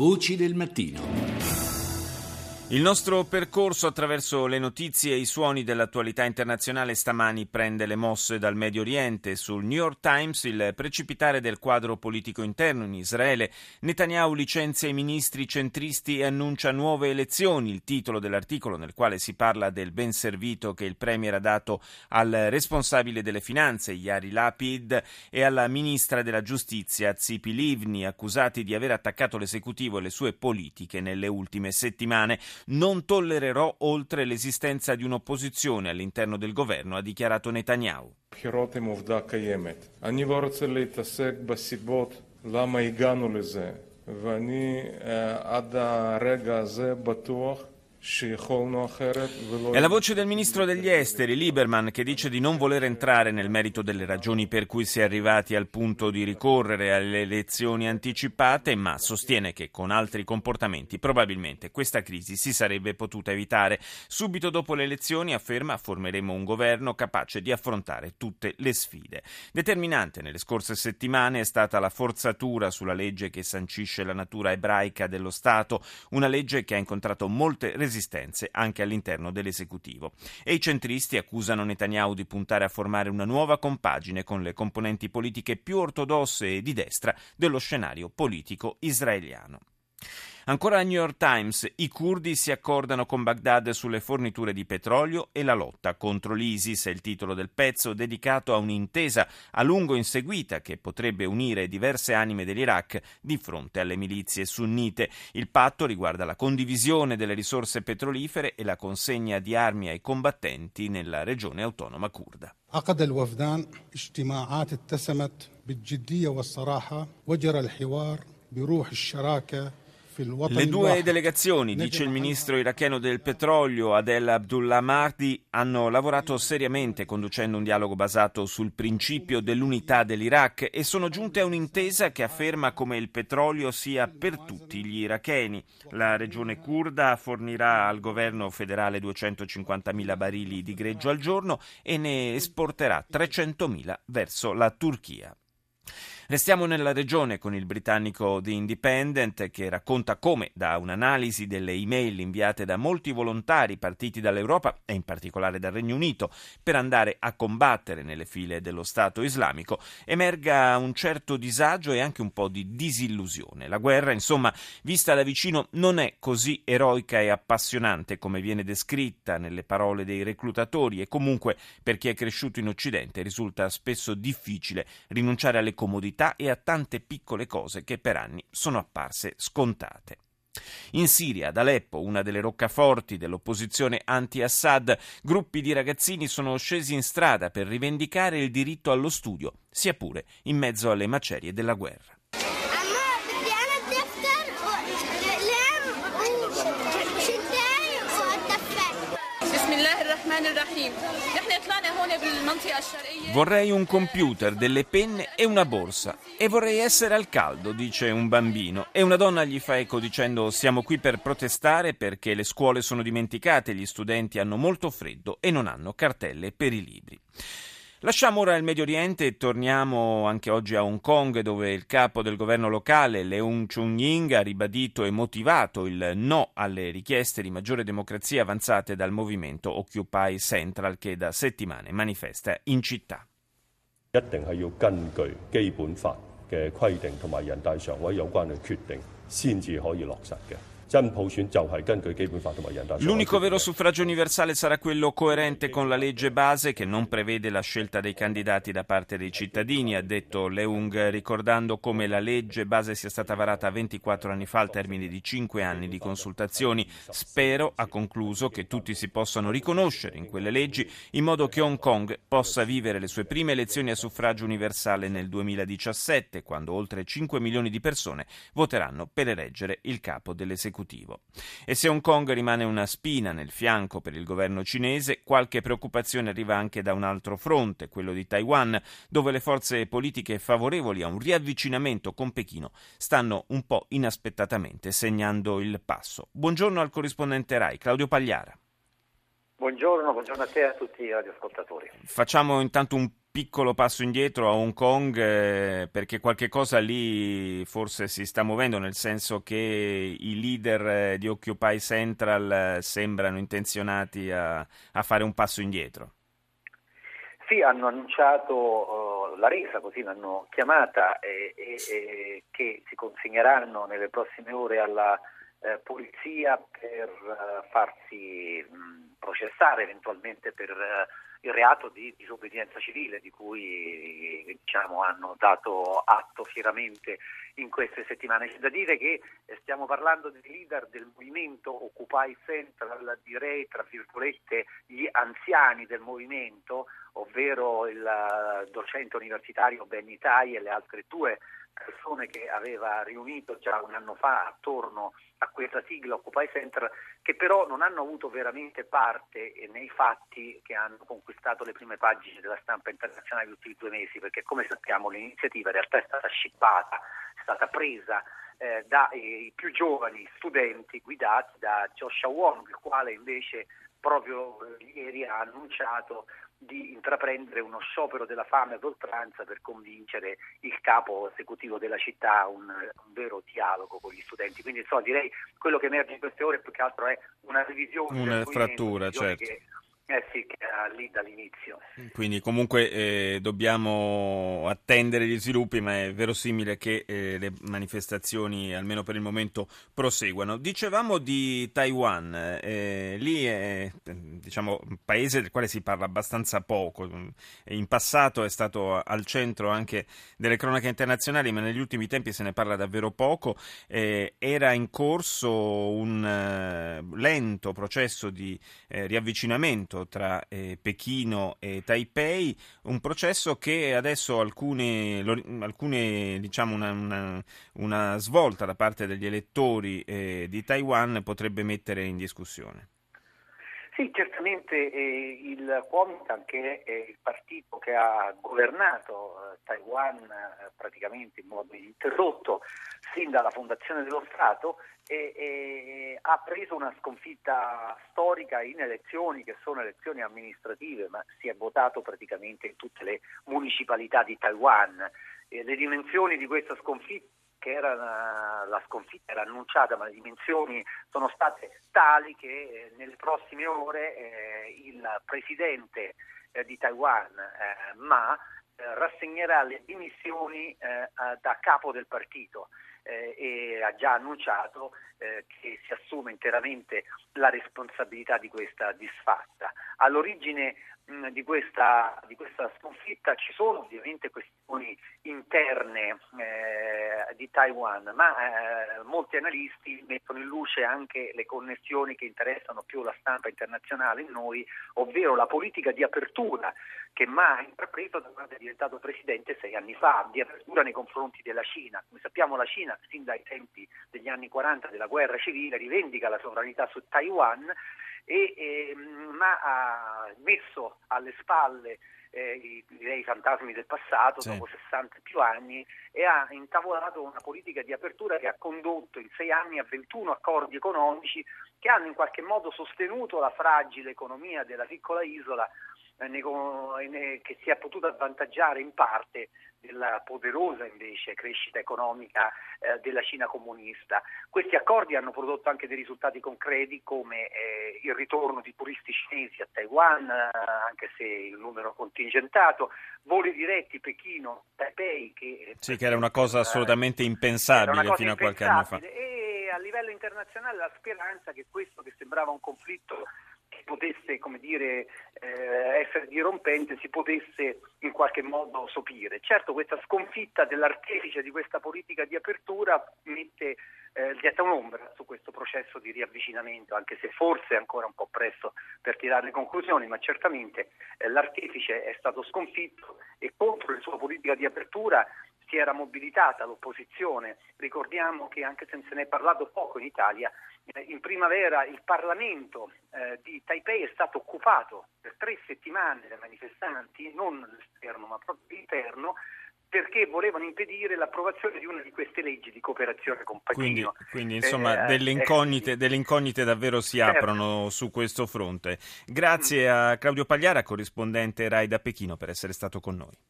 Voci del mattino. Il nostro percorso attraverso le notizie e i suoni dell'attualità internazionale stamani prende le mosse dal Medio Oriente. Sul New York Times il precipitare del quadro politico interno in Israele. Netanyahu licenzia i ministri centristi e annuncia nuove elezioni. Il titolo dell'articolo nel quale si parla del ben servito che il Premier ha dato al responsabile delle finanze, Yari Lapid, e alla ministra della giustizia, Zipi Livni, accusati di aver attaccato l'esecutivo e le sue politiche nelle ultime settimane. Non tollererò oltre l'esistenza di un'opposizione all'interno del governo, ha dichiarato Netanyahu. למה הגענו לזה, ואני עד הרגע הזה בטוח è la voce del ministro degli esteri, Lieberman, che dice di non voler entrare nel merito delle ragioni per cui si è arrivati al punto di ricorrere alle elezioni anticipate, ma sostiene che con altri comportamenti probabilmente questa crisi si sarebbe potuta evitare. Subito dopo le elezioni, afferma, formeremo un governo capace di affrontare tutte le sfide. Determinante nelle scorse settimane è stata la forzatura sulla legge che sancisce la natura ebraica dello Stato, una legge che ha incontrato molte resistenze resistenze anche all'interno dell'esecutivo. E i centristi accusano Netanyahu di puntare a formare una nuova compagine con le componenti politiche più ortodosse e di destra dello scenario politico israeliano. Ancora al New York Times, i curdi si accordano con Baghdad sulle forniture di petrolio e la lotta contro l'ISIS è il titolo del pezzo dedicato a un'intesa a lungo inseguita che potrebbe unire diverse anime dell'Iraq di fronte alle milizie sunnite. Il patto riguarda la condivisione delle risorse petrolifere e la consegna di armi ai combattenti nella regione autonoma curda. عقد الوفدان اجتماعات اتسمت بالجدية والصراحة وجرى الحوار بروح الشراكة le due delegazioni, dice il ministro iracheno del petrolio Adel Abdullah Mahdi, hanno lavorato seriamente conducendo un dialogo basato sul principio dell'unità dell'Iraq e sono giunte a un'intesa che afferma come il petrolio sia per tutti gli iracheni. La regione kurda fornirà al governo federale 250.000 barili di greggio al giorno e ne esporterà 300.000 verso la Turchia. Restiamo nella regione con il britannico The Independent che racconta come da un'analisi delle email inviate da molti volontari partiti dall'Europa e in particolare dal Regno Unito per andare a combattere nelle file dello Stato islamico emerga un certo disagio e anche un po' di disillusione. La guerra, insomma, vista da vicino non è così eroica e appassionante come viene descritta nelle parole dei reclutatori e comunque per chi è cresciuto in Occidente risulta spesso difficile rinunciare alle comodità civiltà e a tante piccole cose che per anni sono apparse scontate. In Siria, ad Aleppo, una delle roccaforti dell'opposizione anti-Assad, gruppi di ragazzini sono scesi in strada per rivendicare il diritto allo studio, sia pure in mezzo alle macerie della guerra. Vorrei un computer, delle penne e una borsa. E vorrei essere al caldo, dice un bambino. E una donna gli fa eco dicendo siamo qui per protestare perché le scuole sono dimenticate, gli studenti hanno molto freddo e non hanno cartelle per i libri. Lasciamo ora il Medio Oriente e torniamo anche oggi a Hong Kong dove il capo del governo locale, Leung Chun-ying, ha ribadito e motivato il no alle richieste di maggiore democrazia avanzate dal movimento Occupy Central che da settimane manifesta in città. 一定系要根据基本法嘅规定同埋人大常委有关嘅决定，先至可以落实嘅。 L'unico vero suffragio universale sarà quello coerente con la legge base che non prevede la scelta dei candidati da parte dei cittadini, ha detto Leung, ricordando come la legge base sia stata varata 24 anni fa al termine di 5 anni di consultazioni. Spero, ha concluso, che tutti si possano riconoscere in quelle leggi in modo che Hong Kong possa vivere le sue prime elezioni a suffragio universale nel 2017, quando oltre 5 milioni di persone voteranno per eleggere il capo dell'esecutivo esecutivo. E se Hong Kong rimane una spina nel fianco per il governo cinese, qualche preoccupazione arriva anche da un altro fronte, quello di Taiwan, dove le forze politiche favorevoli a un riavvicinamento con Pechino stanno un po' inaspettatamente segnando il passo. Buongiorno al corrispondente RAI, Claudio Pagliara. Buongiorno, buongiorno a te e a tutti i radioascoltatori. Facciamo intanto un piccolo passo indietro a Hong Kong eh, perché qualche cosa lì forse si sta muovendo, nel senso che i leader eh, di Occupy Central eh, sembrano intenzionati a, a fare un passo indietro. Sì, hanno annunciato uh, la resa, così l'hanno chiamata, e, e, e, che si consegneranno nelle prossime ore alla eh, polizia per uh, farsi mh, processare eventualmente per uh, il reato di disobbedienza civile di cui diciamo, hanno dato atto fieramente in queste settimane. C'è da dire che stiamo parlando dei leader del movimento Occupy Central, direi tra virgolette gli anziani del movimento, ovvero il docente universitario Benny Tai e le altre due persone che aveva riunito già un anno fa attorno a questa sigla Occupy Center, che però non hanno avuto veramente parte nei fatti che hanno conquistato le prime pagine della stampa internazionale negli ultimi due mesi, perché come sappiamo l'iniziativa in realtà è stata scippata, è stata presa eh, dai più giovani studenti guidati da Joshua Wong, il quale invece proprio eh, ieri ha annunciato di intraprendere uno sciopero della fame ad oltranza per convincere il capo esecutivo della città a un, un, vero dialogo con gli studenti. Quindi insomma, direi quello che emerge in queste ore più che altro è una revisione. Una frattura, certo. Che, eh sì, che era lì dall'inizio. Quindi comunque eh, dobbiamo attendere gli sviluppi, ma è verosimile che eh, le manifestazioni, almeno per il momento, proseguano. Dicevamo di Taiwan, eh, lì è diciamo, un paese del quale si parla abbastanza poco. In passato è stato al centro anche delle cronache internazionali, ma negli ultimi tempi se ne parla davvero poco. Eh, era in corso un eh, lento processo di eh, riavvicinamento tra eh, Pechino e Taipei, un processo che adesso alcune, alcune diciamo una, una, una, svolta da parte degli elettori eh, di Taiwan potrebbe mettere in discussione. Sì, certamente eh, il Kuomintang, che è il partito che ha governato eh, Taiwan eh, praticamente in modo ininterrotto sin dalla fondazione dello Stato, ha preso una sconfitta storica in elezioni che sono elezioni amministrative, ma si è votato praticamente in tutte le municipalità di Taiwan. E le dimensioni di questa sconfitta che era la, la sconfitta era annunciata, ma le dimensioni sono state tali che eh, nelle prossime ore eh, il presidente eh, di Taiwan, eh, Ma, eh, rassegnerà le dimissioni eh, da capo del partito eh, e ha già annunciato eh, che si assume interamente la responsabilità di questa disfatta. All'origine mh, di, questa, di, questa, sconfitta ci sono ovviamente questioni interne eh, di Taiwan, ma eh, molti analisti mettono in luce anche le connessioni che interessano più la stampa internazionale in noi, ovvero la politica di apertura che Ma ha intrapreso da quando è diventato presidente sei anni fa, di apertura nei confronti della Cina. Come sappiamo la Cina, sin dai tempi degli anni 40 della guerra civile, rivendica la sovranità su Taiwan e, e, ma ha messo alle spalle eh, i, direi, i fantasmi del passato sì. dopo 60 più anni e ha intavolato una politica di apertura che ha condotto in sei anni a 21 accordi economici che hanno in qualche modo sostenuto la fragile economia della piccola isola che si è potuta avvantaggiare in parte della poderosa invece crescita economica eh, della Cina comunista. Questi accordi hanno prodotto anche dei risultati concreti come eh, il ritorno di turisti cinesi a Taiwan, eh, anche se il numero contingentato, voli diretti Pechino, Taipei che, sì, che era una cosa eh, assolutamente impensabile cosa fino a qualche anno fa. E a livello internazionale la speranza che questo che sembrava un conflitto potesse come dire, eh, essere dirompente, si potesse in qualche modo sopire. Certo questa sconfitta dell'artefice di questa politica di apertura mette eh, un'ombra su questo processo di riavvicinamento, anche se forse è ancora un po' presto per tirare le conclusioni, ma certamente eh, l'artefice è stato sconfitto e contro la sua politica di apertura si era mobilitata l'opposizione. Ricordiamo che anche se se ne è parlato poco in Italia, eh, in primavera il Parlamento eh, di Taipei è stato occupato per tre settimane dai manifestanti, non l'esterno ma proprio l'interno, perché volevano impedire l'approvazione di una di queste leggi di cooperazione con Pachino. Quindi, quindi insomma, eh, delle, incognite, eh, delle, incognite, davvero si certo. aprono su questo fronte. Grazie mm. a Claudio Pagliara, corrispondente RAI da Pechino, per essere stato con noi.